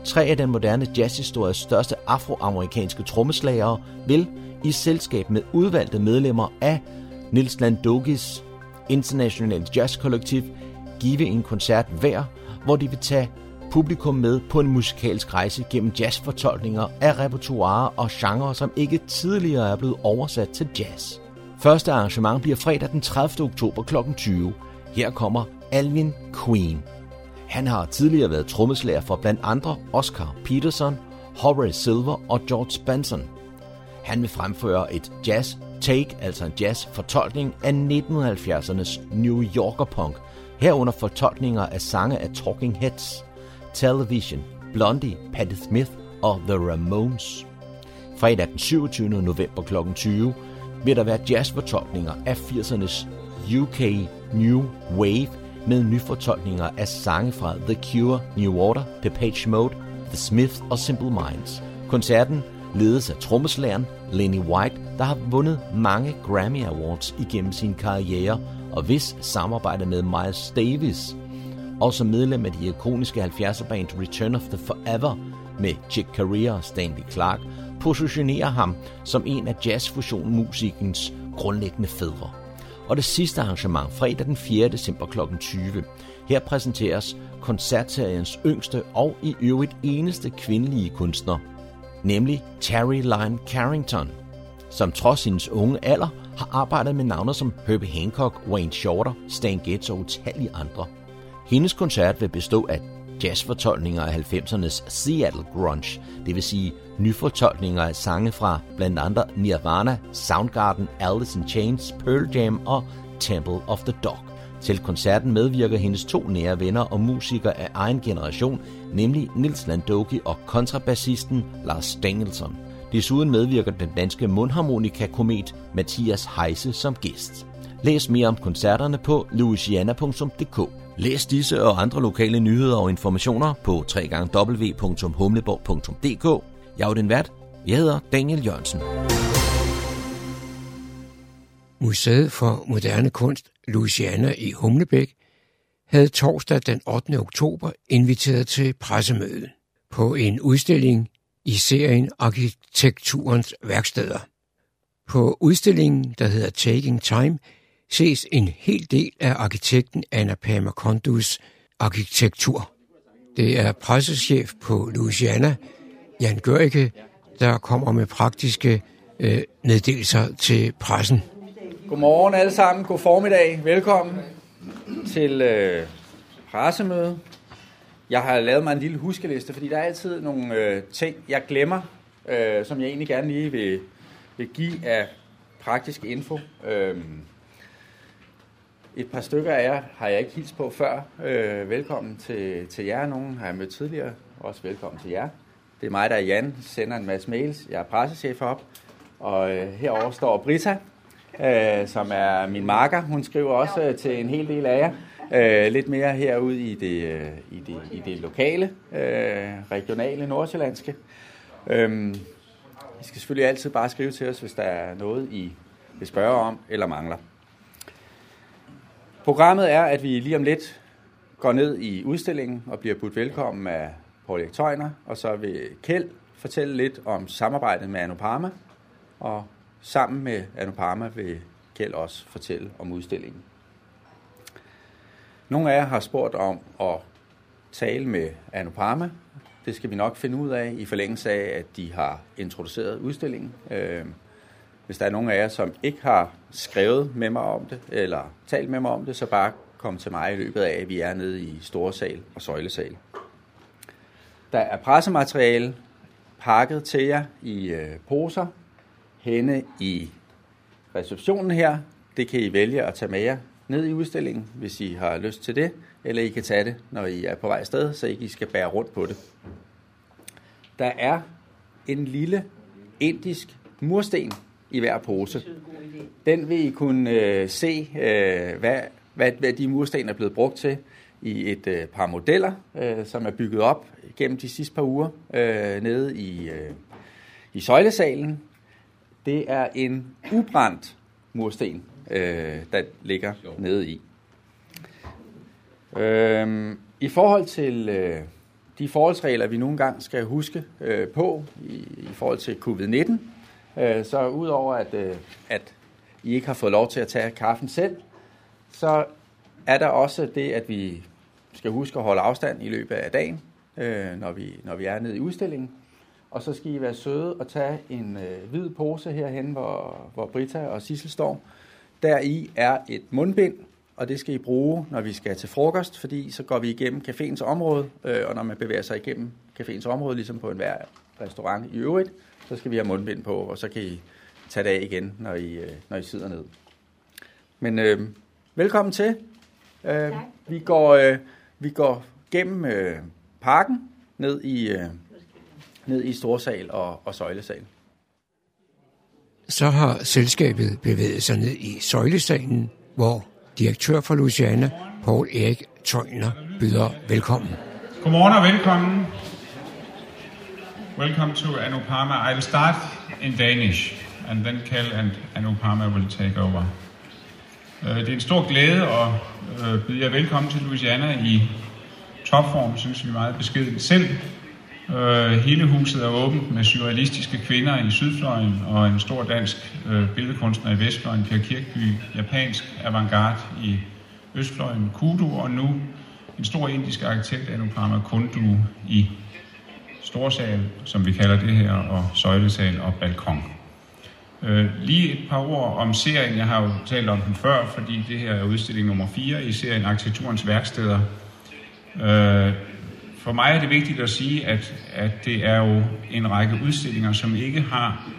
Tre af den moderne jazzhistories største afroamerikanske trommeslagere vil i selskab med udvalgte medlemmer af Nils Landogis International Jazz Collective give en koncert hver, hvor de vil tage publikum med på en musikalsk rejse gennem jazzfortolkninger af repertoire og genrer, som ikke tidligere er blevet oversat til jazz. Første arrangement bliver fredag den 30. oktober kl. 20. Her kommer Alvin Queen. Han har tidligere været trommeslager for blandt andre Oscar Peterson, Horace Silver og George Benson. Han vil fremføre et jazz take, altså en jazz fortolkning af 1970'ernes New Yorker punk, herunder fortolkninger af sange af Talking Heads, Television, Blondie, Patti Smith og The Ramones. Fredag den 27. november kl. 20 vil der være jazzfortolkninger af 80'ernes UK New Wave med nyfortolkninger af sange fra The Cure, New Order, Depeche Mode, The Smiths og Simple Minds. Koncerten ledes af trommeslageren Lenny White, der har vundet mange Grammy Awards igennem sin karriere, og hvis samarbejde med Miles Davis, og som medlem af de ikoniske 70'er band Return of the Forever med Chick Corea og Stanley Clark, positionerer ham som en af jazzfusionmusikens grundlæggende fædre. Og det sidste arrangement, fredag den 4. december kl. 20. Her præsenteres koncertseriens yngste og i øvrigt eneste kvindelige kunstner, nemlig Terry Lyne Carrington, som trods hendes unge alder har arbejdet med navne som Herbie Hancock, Wayne Shorter, Stan Getz og utallige andre. Hendes koncert vil bestå af jazzfortolkninger af 90'ernes Seattle Grunge, det vil sige nyfortolkninger af sange fra blandt andre Nirvana, Soundgarden, Alice in Chains, Pearl Jam og Temple of the Dog. Til koncerten medvirker hendes to nære venner og musikere af egen generation, nemlig Nils Landoki og kontrabassisten Lars Stengelson. Desuden medvirker den danske mundharmonikakomet Mathias Heise som gæst. Læs mere om koncerterne på louisiana.dk. Læs disse og andre lokale nyheder og informationer på www.humleborg.dk. Jeg er din vært. Jeg hedder Daniel Jørgensen. Museet for Moderne Kunst Louisiana i Humlebæk havde torsdag den 8. oktober inviteret til pressemøde på en udstilling i serien Arkitekturens værksteder. På udstillingen, der hedder Taking Time, ses en hel del af arkitekten Anna Pama Kondus arkitektur. Det er pressechef på Louisiana, Jan Gørike, der kommer med praktiske øh, meddelelser til pressen. Godmorgen alle sammen, god formiddag, velkommen til øh, pressemøde. Jeg har lavet mig en lille huskeliste, fordi der er altid nogle øh, ting, jeg glemmer, øh, som jeg egentlig gerne lige vil, vil give af praktisk info. Øh, et par stykker af jer har jeg ikke hilst på før. Øh, velkommen til, til jer. Nogen har jeg mødt tidligere. Også velkommen til jer. Det er mig, der er Jan, sender en masse mails. Jeg er pressechef op. Og øh, herover står Brita, øh, som er min marker. Hun skriver også øh, til en hel del af jer. Øh, lidt mere herude i det, øh, i det, i det lokale, øh, regionale, nordsjællandske. Øh, I skal selvfølgelig altid bare skrive til os, hvis der er noget, I vil spørge om eller mangler. Programmet er, at vi lige om lidt går ned i udstillingen og bliver budt velkommen af Paul Erik Tøjner, og så vil Kjeld fortælle lidt om samarbejdet med Anopama, og sammen med Anopama vil Kjeld også fortælle om udstillingen. Nogle af jer har spurgt om at tale med Anopama. Det skal vi nok finde ud af i forlængelse af, at de har introduceret udstillingen. Øh, hvis der er nogen af jer, som ikke har skrevet med mig om det, eller talt med mig om det, så bare kom til mig i løbet af, at vi er nede i store sal og søjlesal. Der er pressemateriale pakket til jer i øh, poser henne i receptionen her. Det kan I vælge at tage med jer ned i udstillingen, hvis I har lyst til det, eller I kan tage det, når I er på vej sted, så I skal bære rundt på det. Der er en lille indisk mursten i hver pose. Den vil I kunne øh, se, øh, hvad, hvad, hvad de mursten er blevet brugt til i et øh, par modeller, øh, som er bygget op gennem de sidste par uger øh, nede i, øh, i søjlesalen. Det er en ubrændt mursten, øh, der ligger nede i. Øh, I forhold til øh, de forholdsregler, vi nogle gange skal huske øh, på i, i forhold til covid-19, øh, så udover at, øh, at I ikke har fået lov til at tage kaffen selv, så er der også det, at vi skal huske at holde afstand i løbet af dagen, øh, når, vi, når vi er nede i udstillingen. Og så skal I være søde og tage en øh, hvid pose herhen, hvor, hvor Brita og Sissel står. Der i er et mundbind, og det skal I bruge, når vi skal til frokost, fordi så går vi igennem caféens område, øh, og når man bevæger sig igennem caféens område, ligesom på enhver restaurant i øvrigt, så skal vi have mundbind på, og så kan I tage det af igen, når I, øh, når I sidder ned. Men øh, velkommen til. Øh, vi, går, øh, vi går gennem øh, parken ned i, øh, ned i Storsal og, og Søjlesal. Så har selskabet bevæget sig ned i Søjlesalen, hvor direktør for Luciana, Paul Erik Tøjner, byder velkommen. Godmorgen og velkommen. Welcome to Anupama. I will start in Danish, and then Kel and Anupama will take over. Øh, det er en stor glæde at øh, byde jer velkommen til Louisiana i topform, synes vi meget beskeden selv. Øh, hele huset er åbent med surrealistiske kvinder i sydfløjen og en stor dansk øh, billedkunstner i vestfløjen, Per Kirkby, japansk avantgarde i østfløjen, Kudu, og nu en stor indisk arkitekt, Anupama Kundu, i storsal, som vi kalder det her, og søjlesal og balkon. Øh, lige et par ord om serien. Jeg har jo talt om den før, fordi det her er udstilling nummer 4 i serien Arkitekturens værksteder. Øh, for mig er det vigtigt at sige, at, at det er jo en række udstillinger, som ikke har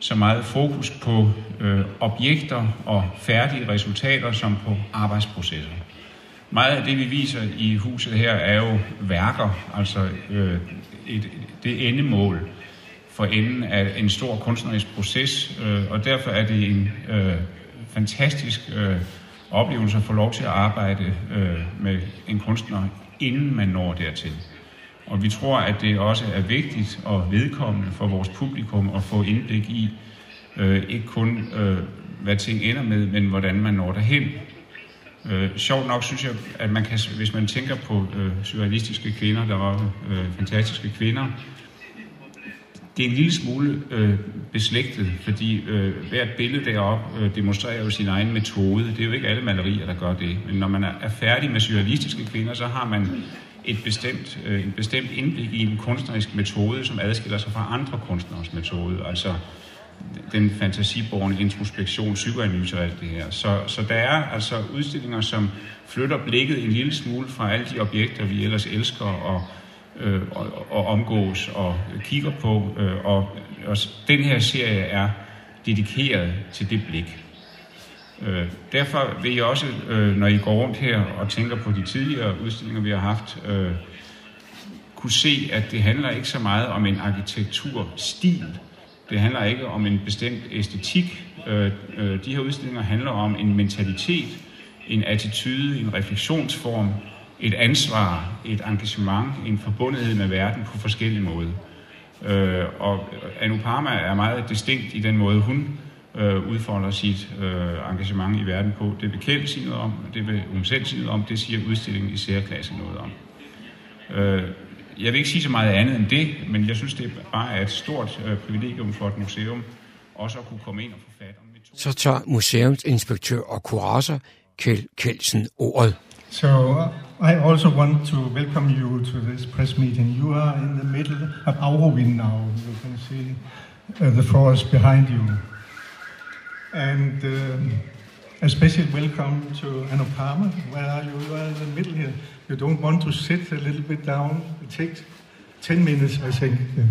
så meget fokus på øh, objekter og færdige resultater som på arbejdsprocesser. Meget af det, vi viser i huset her, er jo værker, altså øh, et, det endemål for enden af en stor kunstnerisk proces, øh, og derfor er det en øh, fantastisk øh, oplevelse at få lov til at arbejde øh, med en kunstner, inden man når dertil. Og vi tror, at det også er vigtigt og vedkommende for vores publikum at få indblik i, øh, ikke kun øh, hvad ting ender med, men hvordan man når derhen. Øh, sjovt nok synes jeg, at man kan, hvis man tænker på øh, surrealistiske kvinder, der var øh, fantastiske kvinder, det er en lille smule øh, beslægtet, fordi øh, hvert billede deroppe øh, demonstrerer jo sin egen metode. Det er jo ikke alle malerier, der gør det. Men når man er, er færdig med surrealistiske kvinder, så har man et bestemt, øh, en bestemt indblik i en kunstnerisk metode, som adskiller sig fra andre kunstners metode. Altså den fantasiborne introspektion, psykoanalyse og alt det her. Så, så der er altså udstillinger, som flytter blikket en lille smule fra alle de objekter, vi ellers elsker og, øh, og, og omgås og kigger på. Øh, og, og den her serie er dedikeret til det blik. Øh, derfor vil jeg også, øh, når I går rundt her og tænker på de tidligere udstillinger, vi har haft, øh, kunne se, at det handler ikke så meget om en arkitekturstil. Det handler ikke om en bestemt æstetik. Øh, øh, de her udstillinger handler om en mentalitet, en attitude, en refleksionsform, et ansvar, et engagement, en forbundethed med verden på forskellige måder. Øh, og Anupama er meget distinkt i den måde, hun øh, udfolder sit øh, engagement i verden på. Det vil Kjeld sige noget om, det vil hun selv sige noget om, det siger udstillingen i særklasse noget om. Øh, jeg vil ikke sige så meget andet end det, men jeg synes, det bare er et stort øh, privilegium for et museum også at kunne komme ind og få fat om metoden. Så tager museumsinspektør og kurator Kjeld Kjeldsen ordet. So uh, I also want to welcome you to this press meeting. You are in the middle of Aurowind now. You can see uh, the forest behind you. And um, a special welcome to Anupama. Where are you? You are in the middle here. You don't want to sit a little bit down. It takes 10 minutes, I think. Yeah.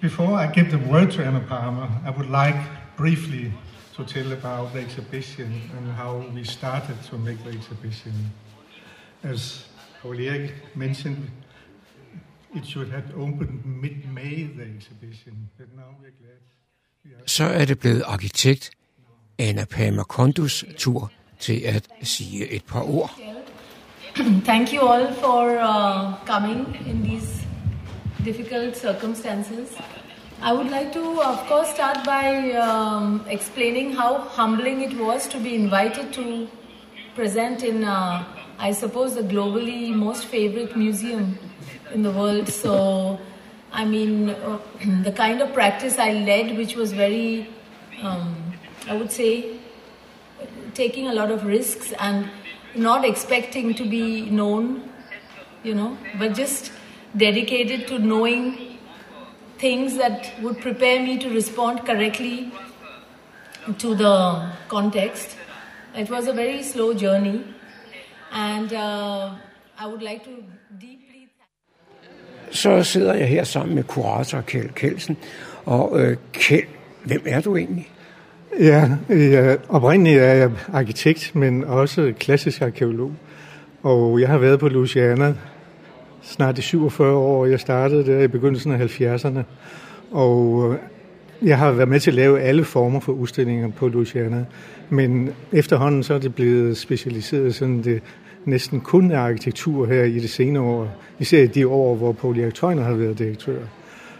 Before I give the word to Anupama, I would like briefly to tell about the exhibition and how we started to make the exhibition. As Paul mentioned, it should have opened mid-May, the exhibition, but now we're glad. Så er det blevet arkitekt Anna Pama Kondus tur til at sige et par ord. Thank you all for uh, coming in these difficult circumstances. I would like to, of course, start by um, explaining how humbling it was to be invited to present in, uh, I suppose, the globally most favorite museum in the world. So, I mean, uh, the kind of practice I led, which was very, um, I would say, taking a lot of risks and not expecting to be known, you know, but just dedicated to knowing things that would prepare me to respond correctly to the context. It was a very slow journey, and uh, I would like to. Så sidder jeg her sammen med kurator Kjeld Kelsen. Og øh, Kjeld, hvem er du egentlig? Ja, øh, oprindeligt er jeg arkitekt, men også klassisk arkeolog. Og jeg har været på Louisiana snart i 47 år. Jeg startede der i begyndelsen af 70'erne. Og øh, jeg har været med til at lave alle former for udstillinger på Louisiana. Men efterhånden så er det blevet specialiseret sådan det næsten kun er arkitektur her i de senere år. Især i de år, hvor Paul Erik Tøjner har været direktør.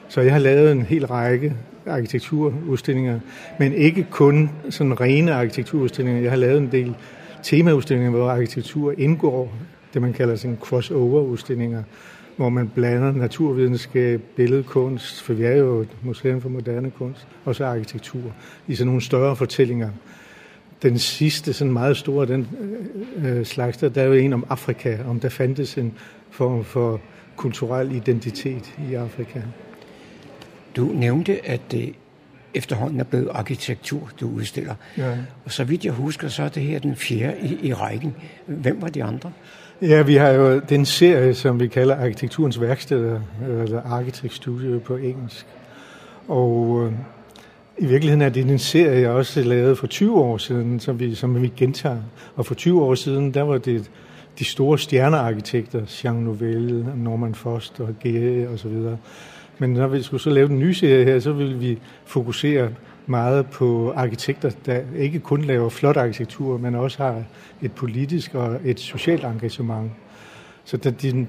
Så jeg har lavet en hel række arkitekturudstillinger, men ikke kun sådan rene arkitekturudstillinger. Jeg har lavet en del temaudstillinger, hvor arkitektur indgår, det man kalder sådan crossover-udstillinger, hvor man blander naturvidenskab, billedkunst, for vi er jo et museum for moderne kunst, og så arkitektur i sådan nogle større fortællinger. Den sidste, sådan meget store, den øh, slags, der, der er jo en om Afrika, om der fandtes en form for kulturel identitet i Afrika. Du nævnte, at det efterhånden er blevet arkitektur, du udstiller. Ja. Og så vidt jeg husker, så er det her den fjerde i, i rækken. Hvem var de andre? Ja, vi har jo den serie, som vi kalder Arkitekturens værksteder, eller Architect Studio på engelsk. Og øh, i virkeligheden er det en serie, jeg også lavede for 20 år siden, som vi, som vi gentager. Og for 20 år siden, der var det de store stjernearkitekter, Jean Nouvel, Norman Foster, Gere og så videre. Men når vi skulle så lave den nye serie her, så ville vi fokusere meget på arkitekter, der ikke kun laver flot arkitektur, men også har et politisk og et socialt engagement. Så da de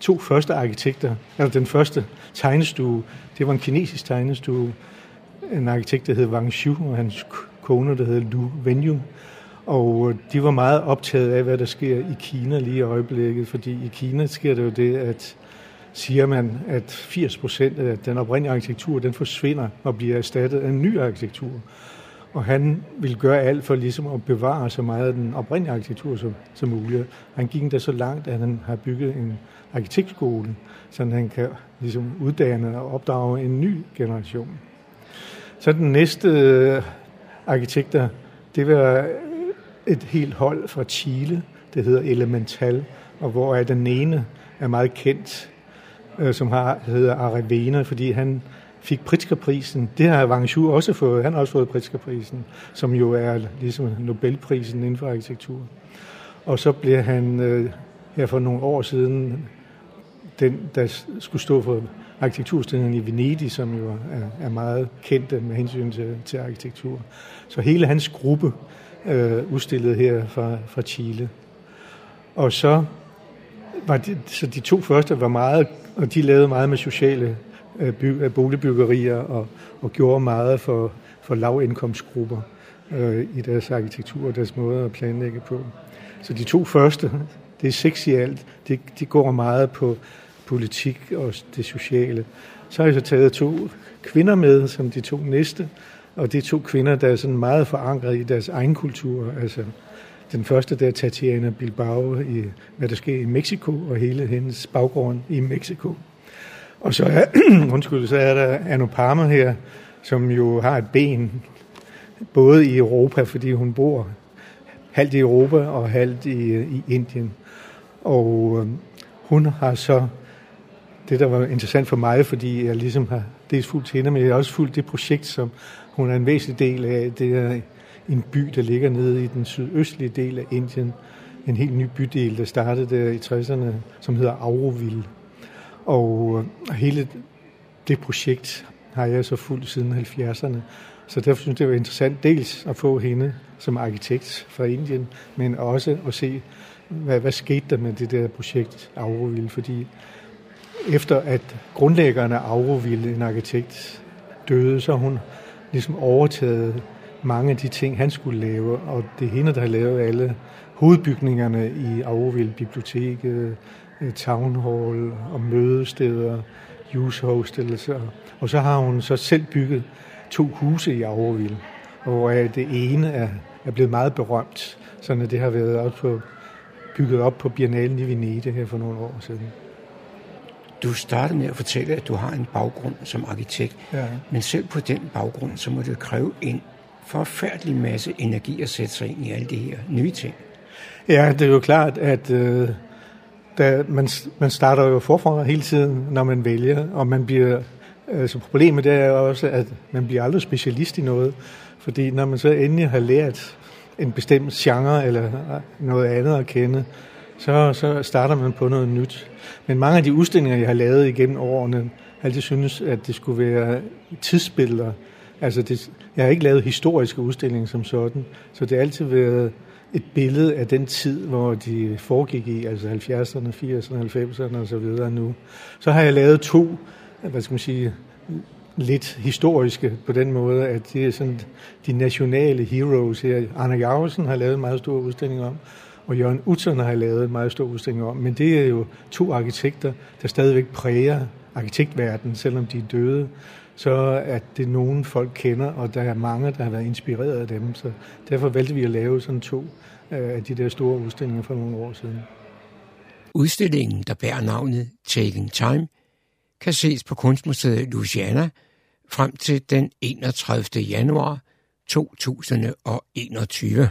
to første arkitekter, eller den første tegnestue, det var en kinesisk tegnestue, en arkitekt, der hed Wang Xiu, og hans kone, der hed Lu Wenyu. Og øh, de var meget optaget af, hvad der sker i Kina lige i øjeblikket, fordi i Kina sker det jo det, at siger man, at 80 procent af den oprindelige arkitektur, den forsvinder og bliver erstattet af en ny arkitektur. Og han vil gøre alt for ligesom at bevare så meget af den oprindelige arkitektur som, som muligt. Han gik endda så langt, at han har bygget en arkitektskole, så han kan ligesom uddanne og opdrage en ny generation. Så den næste øh, arkitekter, det var et helt hold fra Chile, det hedder Elemental, og hvor er den ene er meget kendt, øh, som har, hedder Arevena, fordi han fik Pritzkerprisen. Det har Wang også fået. Han har også fået Pritzkerprisen, som jo er ligesom Nobelprisen inden for arkitektur. Og så blev han øh, her for nogle år siden den, der skulle stå for arkitekturstillingen i Venedig, som jo er, er meget kendt med hensyn til, til arkitektur. Så hele hans gruppe øh, udstillede her fra, fra Chile. Og så var de, så de to første var meget, og de lavede meget med sociale øh, by, øh, boligbyggerier og, og gjorde meget for, for lavindkomstgrupper øh, i deres arkitektur og deres måde at planlægge på. Så de to første, det er seks i alt, det, de går meget på politik og det sociale. Så har jeg så taget to kvinder med, som de to næste, og det er to kvinder, der er sådan meget forankret i deres egen kultur. Altså, den første der er Tatiana Bilbao i, hvad der sker i Mexico, og hele hendes baggrund i Mexico. Og så er, undskyld, så er der Anupama her, som jo har et ben, både i Europa, fordi hun bor halvt i Europa og halvt i, i Indien. Og øh, hun har så det, der var interessant for mig, fordi jeg ligesom har dels fulgt hende, men jeg har også fulgt det projekt, som hun er en væsentlig del af. Det er en by, der ligger nede i den sydøstlige del af Indien. En helt ny bydel, der startede der i 60'erne, som hedder Auroville. Og øh, hele det projekt har jeg så fulgt siden 70'erne. Så derfor synes jeg, det var interessant dels at få hende som arkitekt fra Indien, men også at se, hvad, hvad skete der med det der projekt Auroville, fordi efter at grundlæggerne af Auroville, en arkitekt, døde, så hun ligesom overtaget mange af de ting, han skulle lave, og det er hende, der har lavet alle hovedbygningerne i Auroville, biblioteket, øh, town hall og mødesteder, use hostels, og så har hun så selv bygget to huse i Auroville, hvor det ene er, er blevet meget berømt, så det har været op på, bygget op på Biennalen i Venedig her for nogle år siden. Du startede med at fortælle, at du har en baggrund som arkitekt, ja. men selv på den baggrund, så må det kræve en forfærdelig masse energi at sætte sig ind i alle de her nye ting. Ja, det er jo klart, at øh, da man, man starter jo forfra hele tiden, når man vælger, og man bliver, altså problemet det er også, at man bliver aldrig specialist i noget, fordi når man så endelig har lært en bestemt genre eller noget andet at kende, så, så starter man på noget nyt. Men mange af de udstillinger, jeg har lavet igennem årene, har altid synes, at det skulle være tidsbilleder. Altså, det, jeg har ikke lavet historiske udstillinger som sådan, så det har altid været et billede af den tid, hvor de foregik i, altså 70'erne, 80'erne, 90'erne og så videre nu. Så har jeg lavet to, hvad skal man sige, lidt historiske på den måde, at det er sådan de nationale heroes her. Anna Jacobsen har lavet en meget stor udstilling om, og Jørgen Utzon har lavet en meget stor udstilling om. Men det er jo to arkitekter, der stadigvæk præger arkitektverdenen, selvom de er døde. Så at det er nogen folk kender, og der er mange, der har været inspireret af dem. Så derfor valgte vi at lave sådan to øh, af de der store udstillinger for nogle år siden. Udstillingen, der bærer navnet Taking Time, kan ses på Kunstmuseet Louisiana frem til den 31. januar 2021.